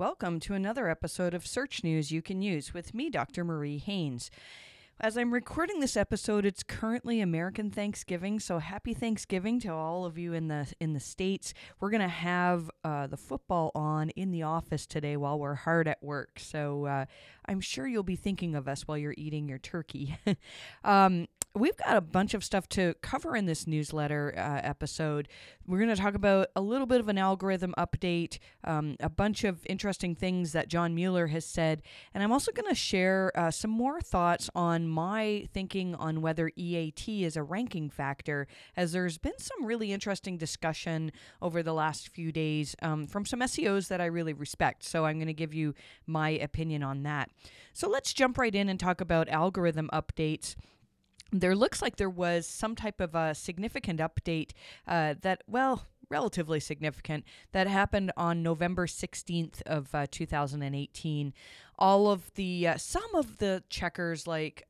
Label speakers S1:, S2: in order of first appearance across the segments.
S1: Welcome to another episode of Search News You Can Use with me, Dr. Marie Haynes. As I'm recording this episode, it's currently American Thanksgiving, so happy Thanksgiving to all of you in the in the states. We're gonna have uh, the football on in the office today while we're hard at work, so uh, I'm sure you'll be thinking of us while you're eating your turkey. um, we've got a bunch of stuff to cover in this newsletter uh, episode. We're going to talk about a little bit of an algorithm update, um, a bunch of interesting things that John Mueller has said, and I'm also going to share uh, some more thoughts on my thinking on whether EAT is a ranking factor, as there's been some really interesting discussion over the last few days um, from some SEOs that I really respect. So I'm going to give you my opinion on that. So let's jump right in and talk about algorithm updates there looks like there was some type of a significant update uh, that, well, relatively significant that happened on November 16th of uh, 2018. All of the uh, some of the checkers like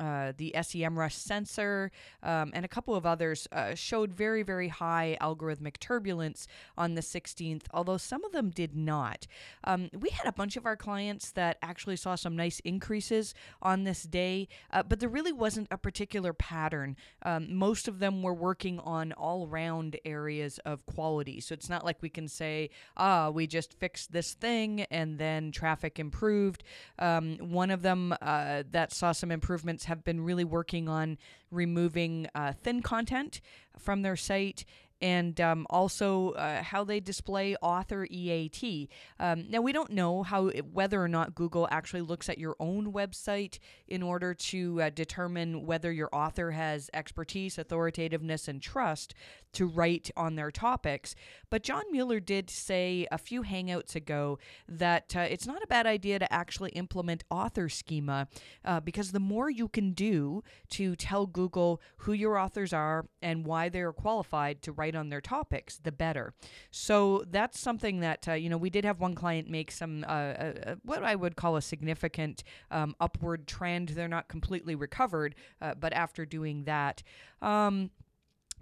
S1: uh, the SEMrush sensor, um, and a couple of others uh, showed very, very high algorithmic turbulence on the 16th, although some of them did not. Um, we had a bunch of our clients that actually saw some nice increases on this day, uh, but there really wasn't a particular pattern. Um, most of them were working on all round areas of quality. So it's not like we can say, ah, we just fixed this thing and then traffic improved. Um, one of them uh, that saw some improvements have been really working on removing uh, thin content from their site and um, also uh, how they display author EAT. Um, now we don't know how whether or not Google actually looks at your own website in order to uh, determine whether your author has expertise, authoritativeness, and trust to write on their topics. But John Mueller did say a few hangouts ago that uh, it's not a bad idea to actually implement author schema uh, because the more you can do to tell Google who your authors are and why they are qualified to write on their topics, the better. So that's something that uh, you know we did have one client make some uh, uh, what I would call a significant um, upward trend. They're not completely recovered, uh, but after doing that. Um,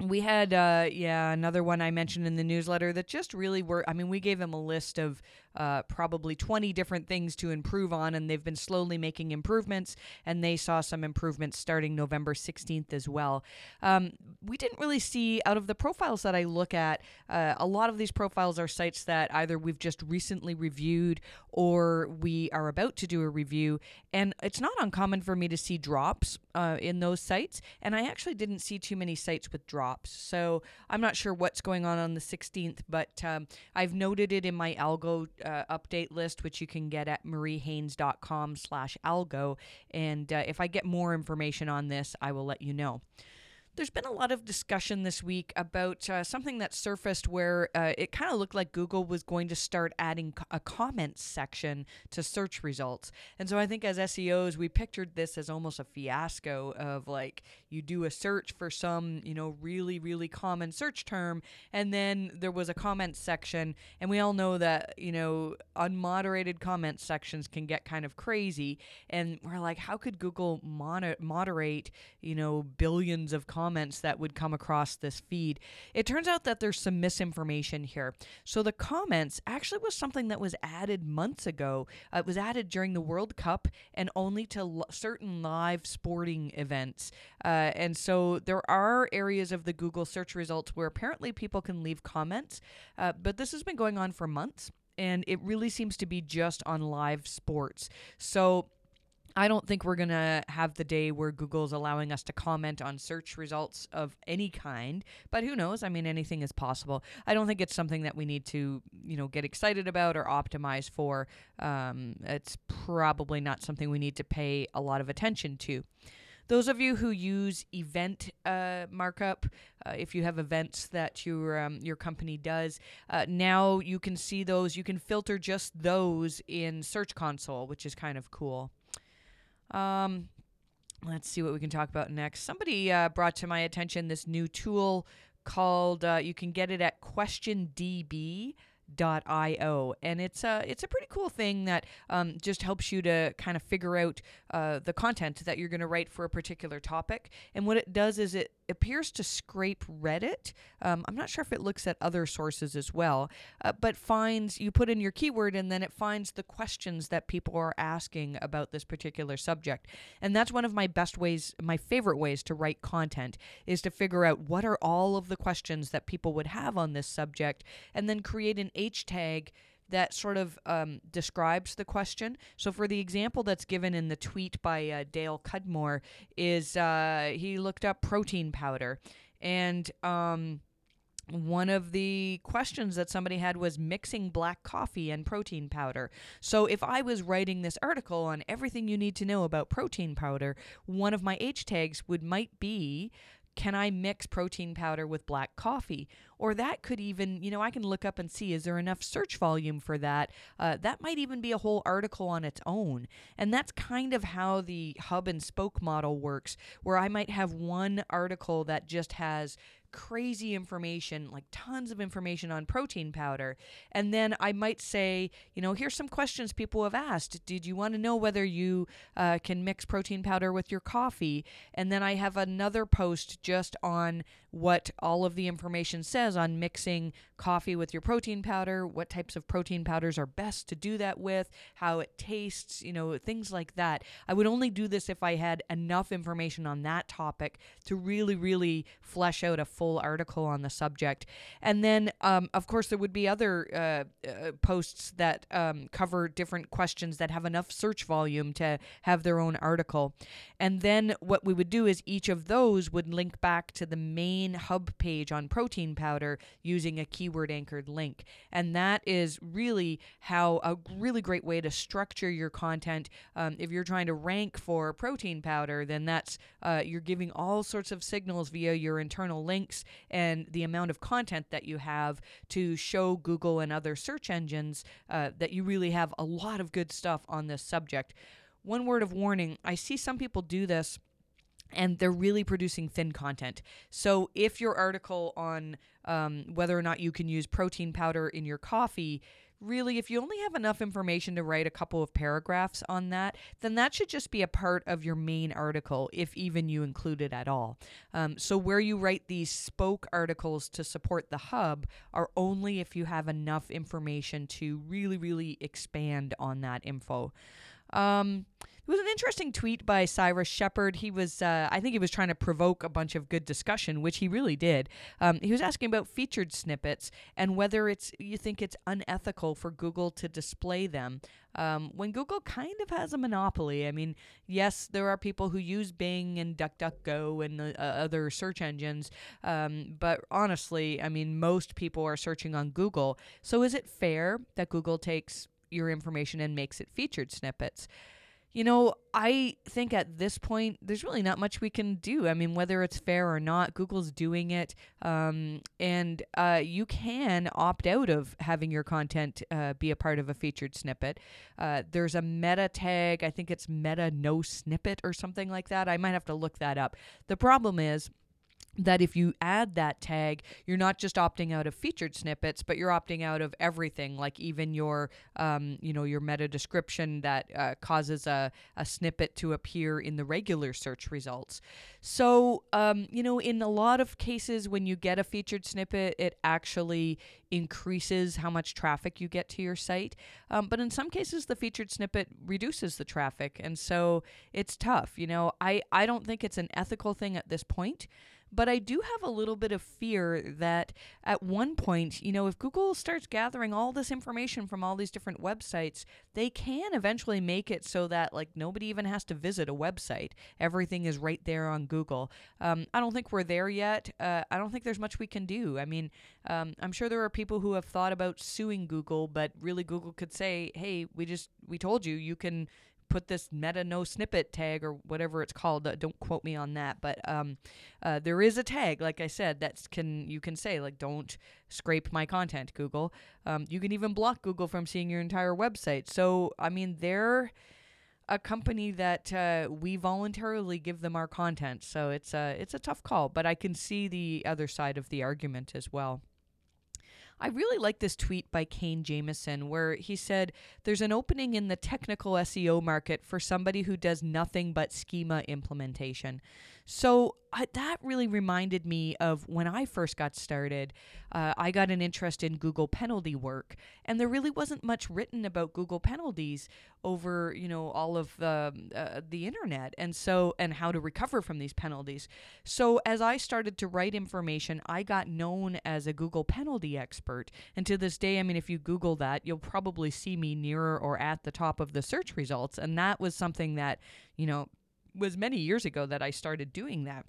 S1: we had uh, yeah another one i mentioned in the newsletter that just really were i mean we gave them a list of uh, probably 20 different things to improve on, and they've been slowly making improvements, and they saw some improvements starting November 16th as well. Um, we didn't really see, out of the profiles that I look at, uh, a lot of these profiles are sites that either we've just recently reviewed or we are about to do a review, and it's not uncommon for me to see drops uh, in those sites, and I actually didn't see too many sites with drops, so I'm not sure what's going on on the 16th, but um, I've noted it in my algo uh, update list, which you can get at mariehaynes.com slash algo. And uh, if I get more information on this, I will let you know. There's been a lot of discussion this week about uh, something that surfaced where uh, it kind of looked like Google was going to start adding a comments section to search results. And so I think as SEOs, we pictured this as almost a fiasco of like you do a search for some, you know, really, really common search term, and then there was a comments section. And we all know that, you know, unmoderated comment sections can get kind of crazy. And we're like, how could Google moder- moderate, you know, billions of comments? Comments that would come across this feed. It turns out that there's some misinformation here. So the comments actually was something that was added months ago. Uh, it was added during the World Cup and only to l- certain live sporting events. Uh, and so there are areas of the Google search results where apparently people can leave comments, uh, but this has been going on for months and it really seems to be just on live sports. So I don't think we're going to have the day where Google's allowing us to comment on search results of any kind, but who knows? I mean, anything is possible. I don't think it's something that we need to, you know, get excited about or optimize for. Um, it's probably not something we need to pay a lot of attention to. Those of you who use event uh, markup, uh, if you have events that your um, your company does, uh, now you can see those. You can filter just those in Search Console, which is kind of cool. Um, let's see what we can talk about next. Somebody uh, brought to my attention this new tool called, uh, you can get it at QuestionDB io and it's a it's a pretty cool thing that um, just helps you to kind of figure out uh, the content that you're going to write for a particular topic. And what it does is it appears to scrape reddit. Um, i'm not sure if it looks at other sources as well uh, but finds you put in your keyword and then it finds the questions that people are asking about this particular subject. And that's one of my best ways my favorite ways to write content is to figure out what are all of the questions that people would have on this subject and then create an H tag that sort of um, describes the question. So, for the example that's given in the tweet by uh, Dale Cudmore, is uh, he looked up protein powder, and um, one of the questions that somebody had was mixing black coffee and protein powder. So, if I was writing this article on everything you need to know about protein powder, one of my H tags would might be can I mix protein powder with black coffee? Or that could even, you know, I can look up and see is there enough search volume for that? Uh, that might even be a whole article on its own. And that's kind of how the hub and spoke model works, where I might have one article that just has crazy information, like tons of information on protein powder. And then I might say, you know, here's some questions people have asked. Did you want to know whether you uh, can mix protein powder with your coffee? And then I have another post just on what all of the information says on mixing coffee with your protein powder, what types of protein powders are best to do that with, how it tastes, you know, things like that. I would only do this if I had enough information on that topic to really, really flesh out a full article on the subject. And then, um, of course, there would be other uh, uh, posts that um, cover different questions that have enough search volume to have their own article. And then what we would do is each of those would link back to the main hub page on protein powder using a keyword anchored link. And that is really how a really great way to structure your content. Um, if you're trying to rank for protein powder, then that's uh, you're giving all sorts of signals via your internal links and the amount of content that you have to show Google and other search engines uh, that you really have a lot of good stuff on this subject. One word of warning I see some people do this and they're really producing thin content. So if your article on um, whether or not you can use protein powder in your coffee, really, if you only have enough information to write a couple of paragraphs on that, then that should just be a part of your main article, if even you include it at all. Um, so where you write these spoke articles to support the hub are only if you have enough information to really, really expand on that info. Um, it was an interesting tweet by Cyrus Shepard. He was, uh, I think he was trying to provoke a bunch of good discussion, which he really did. Um, he was asking about featured snippets and whether it's you think it's unethical for Google to display them um, when Google kind of has a monopoly. I mean, yes, there are people who use Bing and DuckDuckGo and uh, other search engines, um, but honestly, I mean, most people are searching on Google. So is it fair that Google takes your information and makes it featured snippets? You know, I think at this point, there's really not much we can do. I mean, whether it's fair or not, Google's doing it. Um, and uh, you can opt out of having your content uh, be a part of a featured snippet. Uh, there's a meta tag, I think it's meta no snippet or something like that. I might have to look that up. The problem is, that if you add that tag, you're not just opting out of featured snippets, but you're opting out of everything, like even your, um, you know, your meta description that uh, causes a, a snippet to appear in the regular search results. So, um, you know, in a lot of cases, when you get a featured snippet, it actually increases how much traffic you get to your site. Um, but in some cases, the featured snippet reduces the traffic, and so it's tough. You know, I I don't think it's an ethical thing at this point. But I do have a little bit of fear that at one point, you know, if Google starts gathering all this information from all these different websites, they can eventually make it so that like nobody even has to visit a website. Everything is right there on Google. Um, I don't think we're there yet. Uh, I don't think there's much we can do. I mean, um, I'm sure there are people who have thought about suing Google, but really Google could say, "Hey, we just we told you you can." Put this meta no snippet tag or whatever it's called. Uh, don't quote me on that, but um, uh, there is a tag, like I said, that can you can say like don't scrape my content, Google. Um, you can even block Google from seeing your entire website. So I mean, they're a company that uh, we voluntarily give them our content, so it's a it's a tough call. But I can see the other side of the argument as well. I really like this tweet by Kane Jamison where he said there's an opening in the technical SEO market for somebody who does nothing but schema implementation. So uh, that really reminded me of when I first got started. Uh, I got an interest in Google penalty work, and there really wasn't much written about Google penalties over you know all of the uh, the internet, and so and how to recover from these penalties. So as I started to write information, I got known as a Google penalty expert, and to this day, I mean, if you Google that, you'll probably see me nearer or at the top of the search results, and that was something that you know was many years ago that I started doing that.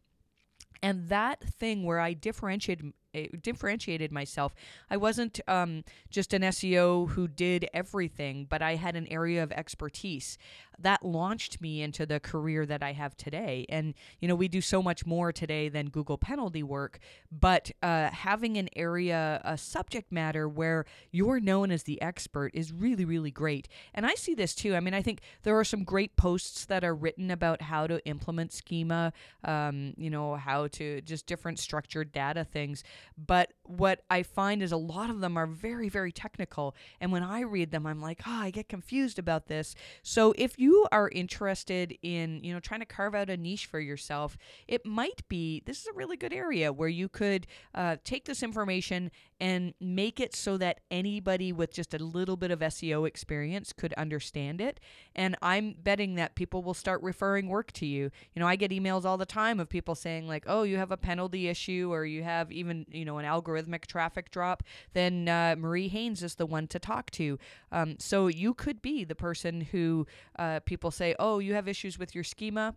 S1: And that thing where I differentiated uh, differentiated myself. I wasn't um, just an SEO who did everything, but I had an area of expertise that launched me into the career that I have today. And you know, we do so much more today than Google penalty work, but uh, having an area, a subject matter where you're known as the expert is really, really great. And I see this too. I mean, I think there are some great posts that are written about how to implement schema. Um, you know, how to just different structured data things. But what I find is a lot of them are very, very technical. And when I read them, I'm like, oh, I get confused about this. So if you are interested in, you know, trying to carve out a niche for yourself, it might be this is a really good area where you could uh, take this information and make it so that anybody with just a little bit of SEO experience could understand it. And I'm betting that people will start referring work to you. You know, I get emails all the time of people saying like, "Oh, you have a penalty issue or you have even, you know, an algorithmic traffic drop." Then uh, Marie Haynes is the one to talk to. Um, so you could be the person who uh, people say, "Oh, you have issues with your schema."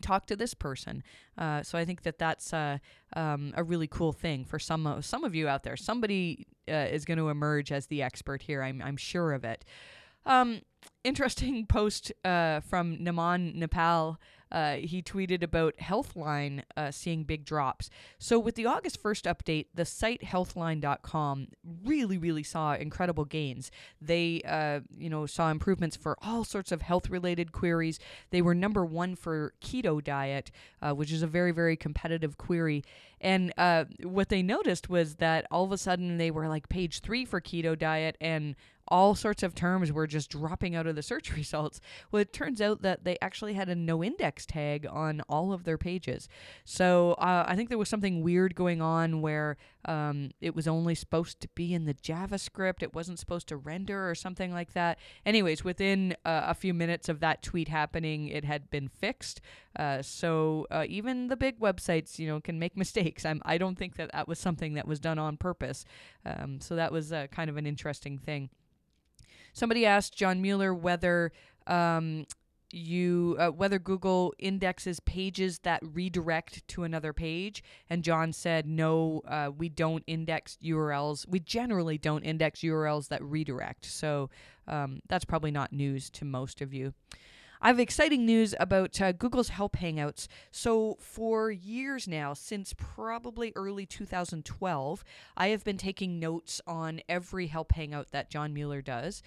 S1: talk to this person. Uh, so I think that that's uh, um, a really cool thing for some of, some of you out there. Somebody uh, is going to emerge as the expert here. I'm I'm sure of it. Um, interesting post uh, from Naman Nepal uh, he tweeted about Healthline uh, seeing big drops. So, with the August 1st update, the site healthline.com really, really saw incredible gains. They, uh, you know, saw improvements for all sorts of health related queries. They were number one for keto diet, uh, which is a very, very competitive query. And uh, what they noticed was that all of a sudden they were like page three for keto diet and all sorts of terms were just dropping out of the search results. Well, it turns out that they actually had a no index tag on all of their pages. So uh, I think there was something weird going on where um, it was only supposed to be in the JavaScript. It wasn't supposed to render or something like that. Anyways, within uh, a few minutes of that tweet happening, it had been fixed. Uh, so uh, even the big websites, you know, can make mistakes. I'm, I don't think that that was something that was done on purpose. Um, so that was uh, kind of an interesting thing. Somebody asked John Mueller whether um, you uh, whether Google indexes pages that redirect to another page, and John said no, uh, we don't index URLs. We generally don't index URLs that redirect. So um, that's probably not news to most of you. I have exciting news about uh, Google's Help Hangouts. So, for years now, since probably early 2012, I have been taking notes on every Help Hangout that John Mueller does.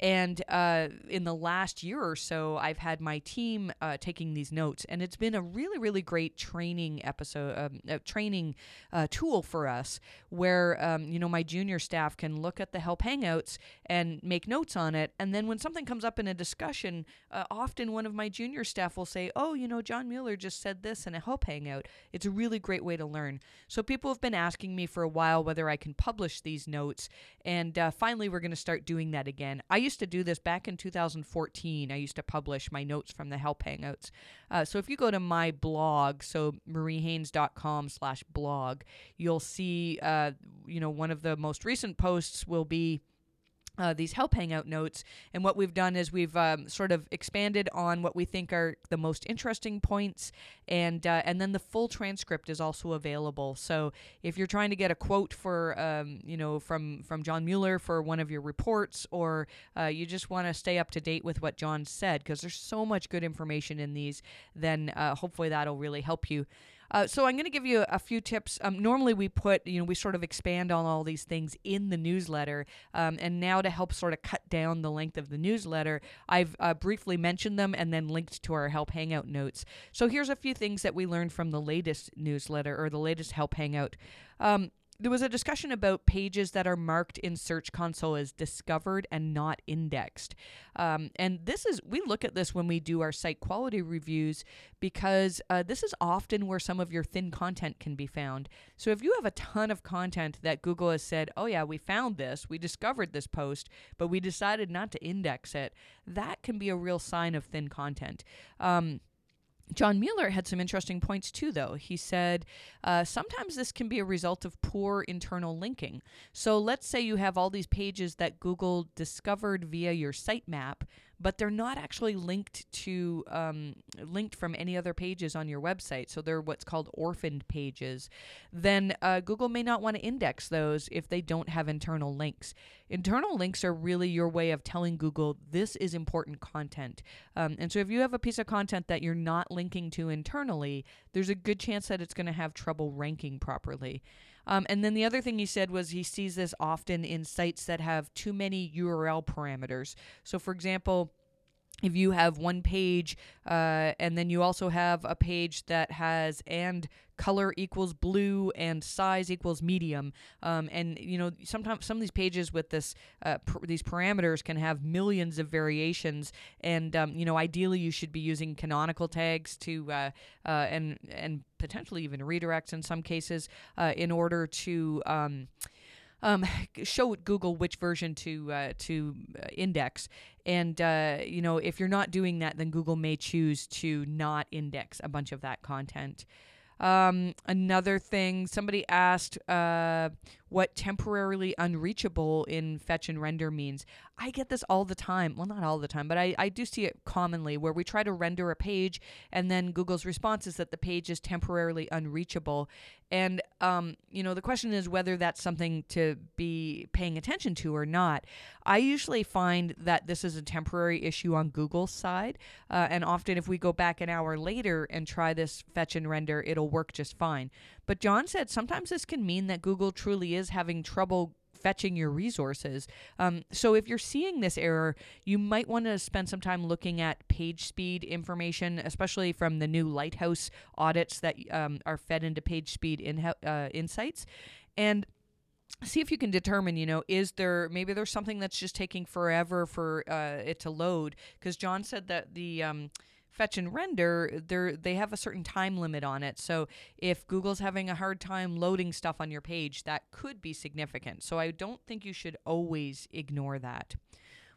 S1: And uh, in the last year or so, I've had my team uh, taking these notes, and it's been a really, really great training episode, um, uh, training uh, tool for us, where um, you know my junior staff can look at the Help Hangouts and make notes on it, and then when something comes up in a discussion, uh, often one of my junior staff will say, "Oh, you know, John Mueller just said this in a Help Hangout." It's a really great way to learn. So people have been asking me for a while whether I can publish these notes, and finally we're going to start doing that again. I used to do this back in 2014. I used to publish my notes from the Help Hangouts. Uh, so if you go to my blog, so mariehaynes.com slash blog, you'll see, uh, you know, one of the most recent posts will be uh, these help hangout notes. And what we've done is we've um, sort of expanded on what we think are the most interesting points. And uh, and then the full transcript is also available. So if you're trying to get a quote for um, you know from from John Mueller for one of your reports or uh, you just want to stay up to date with what John said because there's so much good information in these then uh, hopefully that'll really help you uh, so I'm going to give you a, few tips. Um, normally we put, you know, we sort of expand on all these things in the newsletter, um, and now to help sort of cut down the length of the newsletter, I've uh, briefly mentioned them and then linked to our Help Hangout notes. So here's a few things that we learned from the latest newsletter or the latest Help Hangout. Um, there was a discussion about pages that are marked in Search Console as discovered and not indexed. Um, and this is, we look at this when we do our site quality reviews because uh, this is often where some of your thin content can be found. So if you have a ton of content that Google has said, oh, yeah, we found this, we discovered this post, but we decided not to index it, that can be a real sign of thin content. Um, John Mueller had some interesting points too, though. He said uh, sometimes this can be a result of poor internal linking. So let's say you have all these pages that Google discovered via your sitemap, but they're not actually linked to um, linked from any other pages on your website. So they're what's called orphaned pages. Then uh, Google may not want to index those if they don't have internal links. Internal links are really your way of telling Google this is important content. Um, and so if you have a piece of content that you're not linking to internally, there's a good chance that it's going to have trouble ranking properly. Um, and then the other thing he said was he sees this often in sites that have too many URL parameters. So, for example, if you have one page uh, and then you also have a page that has and color equals blue and size equals medium um, and you know sometimes some of these pages with this uh, pr- these parameters can have millions of variations and um, you know ideally you should be using canonical tags to uh, uh, and and potentially even redirects in some cases uh, in order to um, um, show Google which version to uh, to uh, index. And uh, you know, if you're not doing that, then Google may choose to not index a bunch of that content. Um, another thing, somebody asked uh, what temporarily unreachable in fetch and render means. I get this all the time. Well, not all the time, but I, I do see it commonly where we try to render a page and then Google's response is that the page is temporarily unreachable. And, um, you know, the question is whether that's something to be paying attention to or not. I usually find that this is a temporary issue on Google's side. Uh, and often, if we go back an hour later and try this fetch and render, it'll work just fine. But John said sometimes this can mean that Google truly is having trouble fetching your resources. Um, so if you're seeing this error, you might want to spend some time looking at page speed information, especially from the new Lighthouse audits that um, are fed into page speed in, uh, insights. And see if you can determine you know is there maybe there's something that's just taking forever for uh, it to load because john said that the um, fetch and render, they they have a certain time limit on it. So if Google's having a hard time loading stuff on your page, that could be significant. So I don't think you should always ignore that.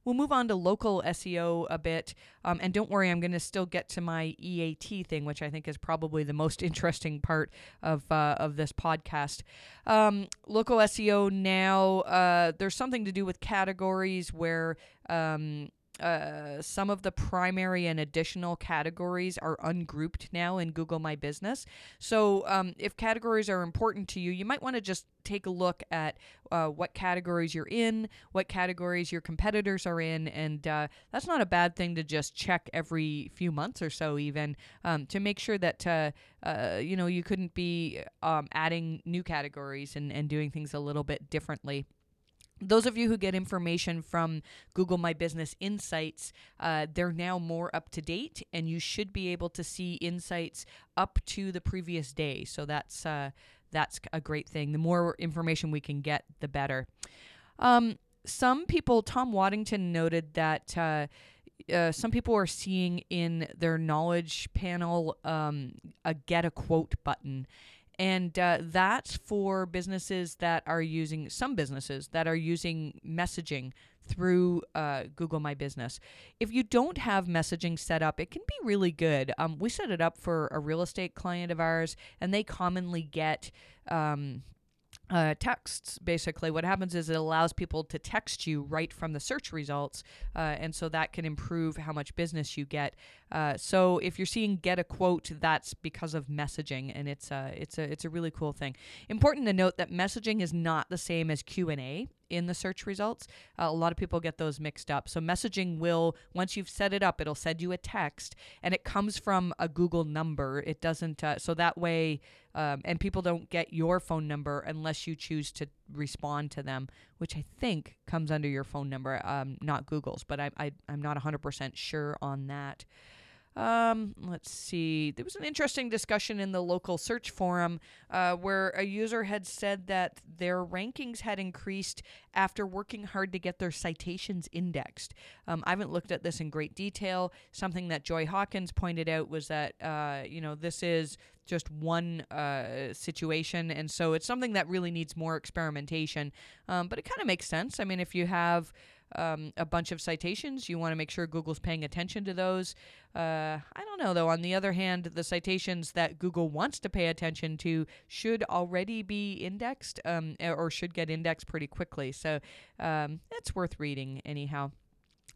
S1: We'll move on to local SEO a bit. Um, and don't worry, I'm going to still get to my EAT thing, which I think is probably the most interesting part of, uh, of this podcast. Um, local SEO now, uh, there's something to do with categories where. Um, uh, some of the primary and additional categories are ungrouped now in Google My Business. So, um, if categories are important to you, you might want to just take a look at uh, what categories you're in, what categories your competitors are in, and uh, that's not a bad thing to just check every few months or so, even um, to make sure that uh, uh you know you couldn't be um, adding new categories and, and doing things a little bit differently those of you who get information from Google My Business Insights, uh, they're now more up to date, and you should be able to see insights up to the previous day. So that's uh, that's a great thing. The more information we can get, the better. Um, some people, Tom Waddington noted that. Uh, uh, some people are seeing in their knowledge panel um, a get a quote button and uh, that's for businesses that are using some businesses that are using messaging through uh, Google My Business. If you don't have messaging set up, it can be really good. Um, we set it up for a real estate client of ours, and they commonly get um, uh, texts basically. What happens is it allows people to text you right from the search results uh, and so that can improve how much business you get. Uh, so if you're seeing get a quote that's because of messaging and it's a, it's a it's a really cool thing. Important to note that messaging is not the same as q&a in the search results. Uh, a lot of people get those mixed up. So messaging will, once you've set it up, it'll send you a text and it comes from a Google number. It doesn't, uh, so that way, um, and people don't get your phone number unless you choose to respond to them, which I think comes under your phone number, um, not Google's, but I, I, I'm not 100% sure on that. Um, let's see. There was an interesting discussion in the local search forum uh, where a user had said that their rankings had increased after working hard to get their citations indexed. Um, I haven't looked at this in great detail. Something that Joy Hawkins pointed out was that uh, you know this is just one uh, situation, and so it's something that really needs more experimentation. Um, but it kind of makes sense. I mean, if you have um, a bunch of citations. You want to make sure Google's paying attention to those. Uh, I don't know, though. On the other hand, the citations that Google wants to pay attention to should already be indexed um, or should get indexed pretty quickly. So um, it's worth reading, anyhow.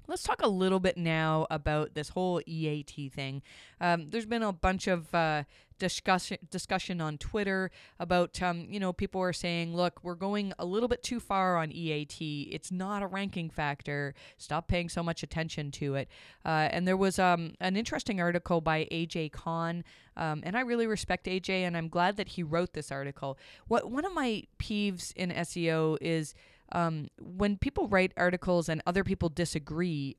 S1: Let's talk a little bit now about this whole EAT thing. Um, there's been a bunch of uh, discussion discussion on Twitter about um, you know people are saying, look, we're going a little bit too far on EAT. It's not a ranking factor. Stop paying so much attention to it. Uh, and there was um, an interesting article by AJ Kohn, um, and I really respect AJ, and I'm glad that he wrote this article. What one of my peeves in SEO is um, when people write articles and other people disagree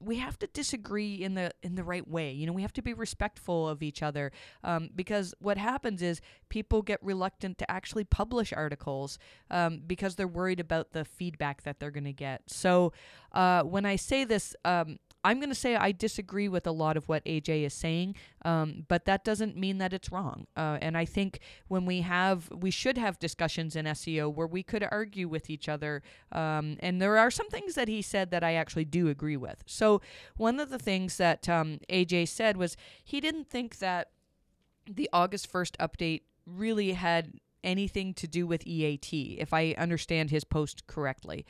S1: we have to disagree in the in the right way. You know, we have to be respectful of each other um, because what happens is people get reluctant to actually publish articles um, because they're worried about the feedback that they're going to get. So uh, when I say this, um, I'm going to say I disagree with a lot of what AJ is saying, um, but that doesn't mean that it's wrong. Uh, and I think when we have, we should have discussions in SEO where we could argue with each other. Um, and there are some things that he said that I actually do agree with. So one of the things that um, AJ said was he didn't think that the August 1st update really had anything to do with EAT, if I understand his post correctly.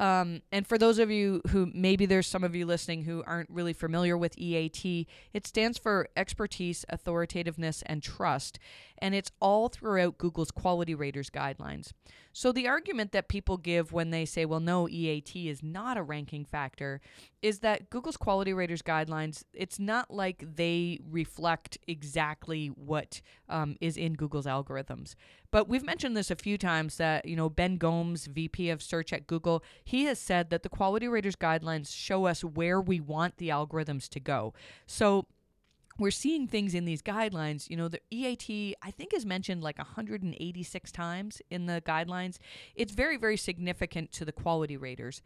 S1: Um, and for those of you who maybe there's some of you listening who aren't really familiar with EAT, it stands for expertise, authoritativeness, and trust. And it's all throughout Google's quality raters guidelines. So the argument that people give when they say, well, no, EAT is not a ranking factor, is that Google's quality raters guidelines, it's not like they reflect exactly what um, is in Google's algorithms. But we've mentioned this a few times that, you know, Ben Gomes, VP of search at Google, he has said that the quality raters guidelines show us where we want the algorithms to go. So we're seeing things in these guidelines. You know, the EAT, I think, is mentioned like 186 times in the guidelines. It's very, very significant to the quality raters.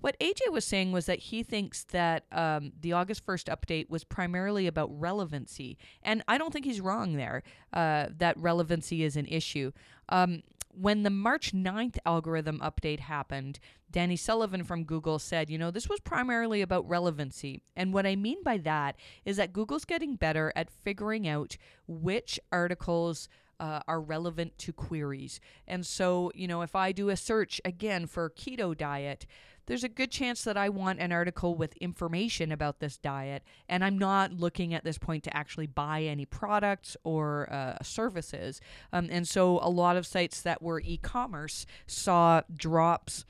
S1: What AJ was saying was that he thinks that um, the August 1st update was primarily about relevancy. And I don't think he's wrong there, uh, that relevancy is an issue. Um, when the March 9th algorithm update happened, Danny Sullivan from Google said, you know, this was primarily about relevancy. And what I mean by that is that Google's getting better at figuring out which articles uh, are relevant to queries. And so, you know, if I do a search again for keto diet, there's a good chance that I want an article with information about this diet, and I'm not looking at this point to actually buy any products or uh, services. Um, and so, a lot of sites that were e commerce saw drops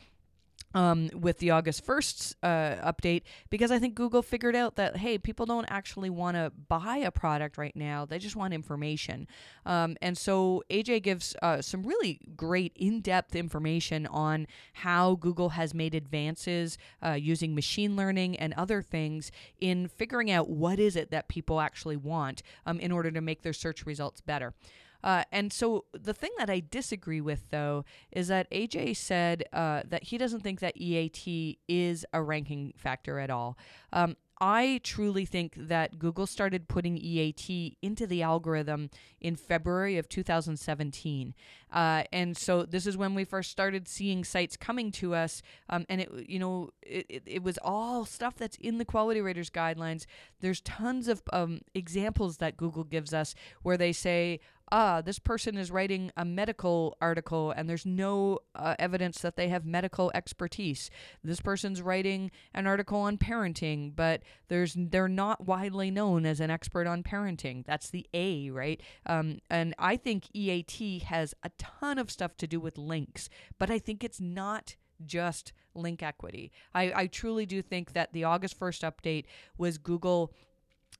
S1: um, with the August 1st uh, update because I think Google figured out that, hey, people don't actually want to buy a product right now. They just want information. Um, and so AJ gives uh, some really great in depth information on how Google has made advances uh, using machine learning and other things in figuring out what is it that people actually want um, in order to make their search results better. Uh, and so the thing that I disagree with, though, is that AJ said uh, that he doesn't think that EAT is a ranking factor at all. Um, I truly think that Google started putting EAT into the algorithm in February of 2017. Uh, and so this is when we first started seeing sites coming to us. Um, and it, you know, it, it, it, was all stuff that's in the quality raters guidelines. There's tons of um, examples that Google gives us where they say, ah, this person is writing a medical article and there's no uh, evidence that they have medical expertise. This person's writing an article on parenting, but there's they're not widely known as an expert on parenting. That's the A, right? Um, and I think EAT has a ton of stuff to do with links, but I think it's not just link equity. I, I truly do think that the August 1st update was Google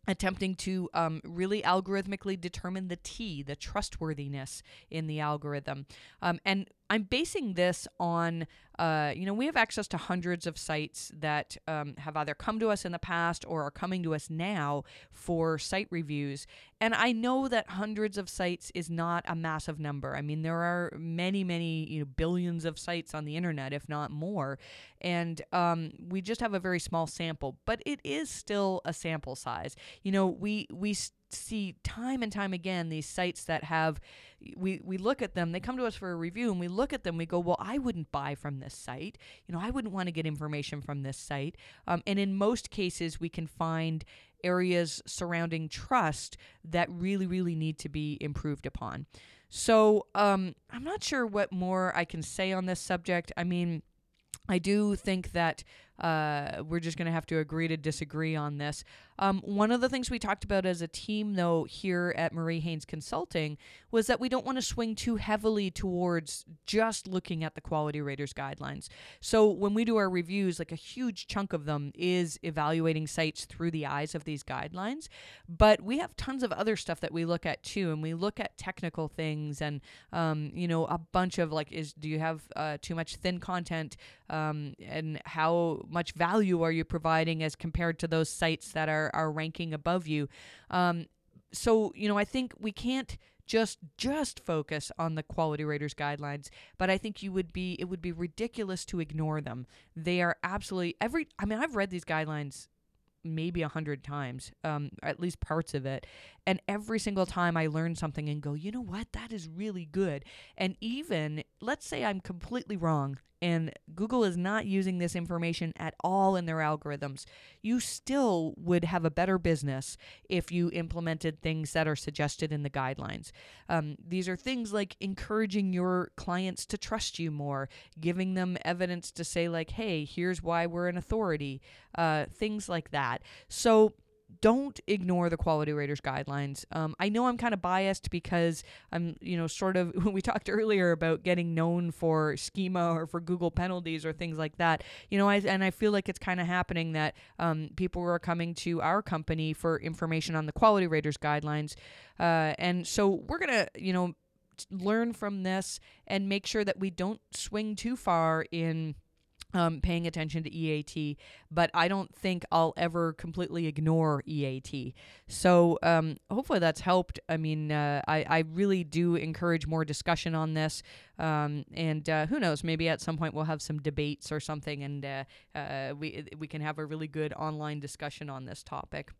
S1: attempting to um, really algorithmically determine the T, the trustworthiness in the algorithm. Um, and I'm basing this on, uh, you know, we have access to hundreds of sites that um, have either come to us in the past or are coming to us now for site reviews. And I know that hundreds of sites is not a massive number. I mean, there are many, many, you know, billions of sites on the internet, if not more. And um, we just have a very small sample, but it is still a sample size. You know, we we see time and time again these sites that have we we look at them they come to us for a review and we look at them we go well i wouldn't buy from this site. You know i wouldn't want to get information from this site. Um, and in most cases we can find areas surrounding trust that really really need to be improved upon. So um, i'm not sure what more i can say on this subject. I mean I do think that uh, we're just going to have to agree to disagree on this. Um, one of the things we talked about as a team, though, here at Marie Haynes Consulting was that we don't want to swing too heavily towards just looking at the quality raters guidelines. So when we do our reviews, like a huge chunk of them is evaluating sites through the eyes of these guidelines. But we have tons of other stuff that we look at too, and we look at technical things and, um, you know, a bunch of like, is do you have uh, too much thin content, um, and how much value are you providing as compared to those sites that are are ranking above you? Um, so you know, I think we can't just just focus on the quality raters guidelines but i think you would be it would be ridiculous to ignore them they are absolutely every i mean i've read these guidelines maybe a hundred times, um, at least parts of it. And every single time I learn something and go, you know what, that is really good. And even, let's say I'm completely wrong and Google is not using this information at all in their algorithms, you still would have a better business if you implemented things that are suggested in the guidelines. Um, these are things like encouraging your clients to trust you more, giving them evidence to say, like, hey, here's why we're an authority, uh, things like that. So, don't ignore the quality raters guidelines. Um, I know I'm kind of biased because I'm, you know, sort of, when we talked earlier about getting known for schema or for Google penalties or things like that, you know, I, and I feel like it's kind of happening that um, people are coming to our company for information on the quality raters guidelines. Uh, and so we're to, you know, learn from this and make sure that we don't swing too far in um, paying attention to EAT, but I don't think I'll ever completely ignore EAT. So um, hopefully that's helped. I mean, uh, I, I really do encourage more discussion on this. Um, and uh, who knows, maybe at some point we'll have some debates or something and uh, uh we, we can have a really good online discussion on this topic.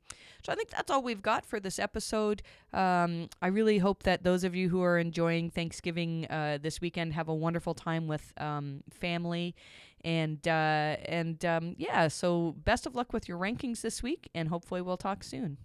S1: So I think that's all we've got for this episode. Um, I really hope that those of you who are enjoying Thanksgiving uh, this weekend have a wonderful time with um, family and uh, and um, yeah, so best of luck with your rankings this week, and hopefully we'll talk soon.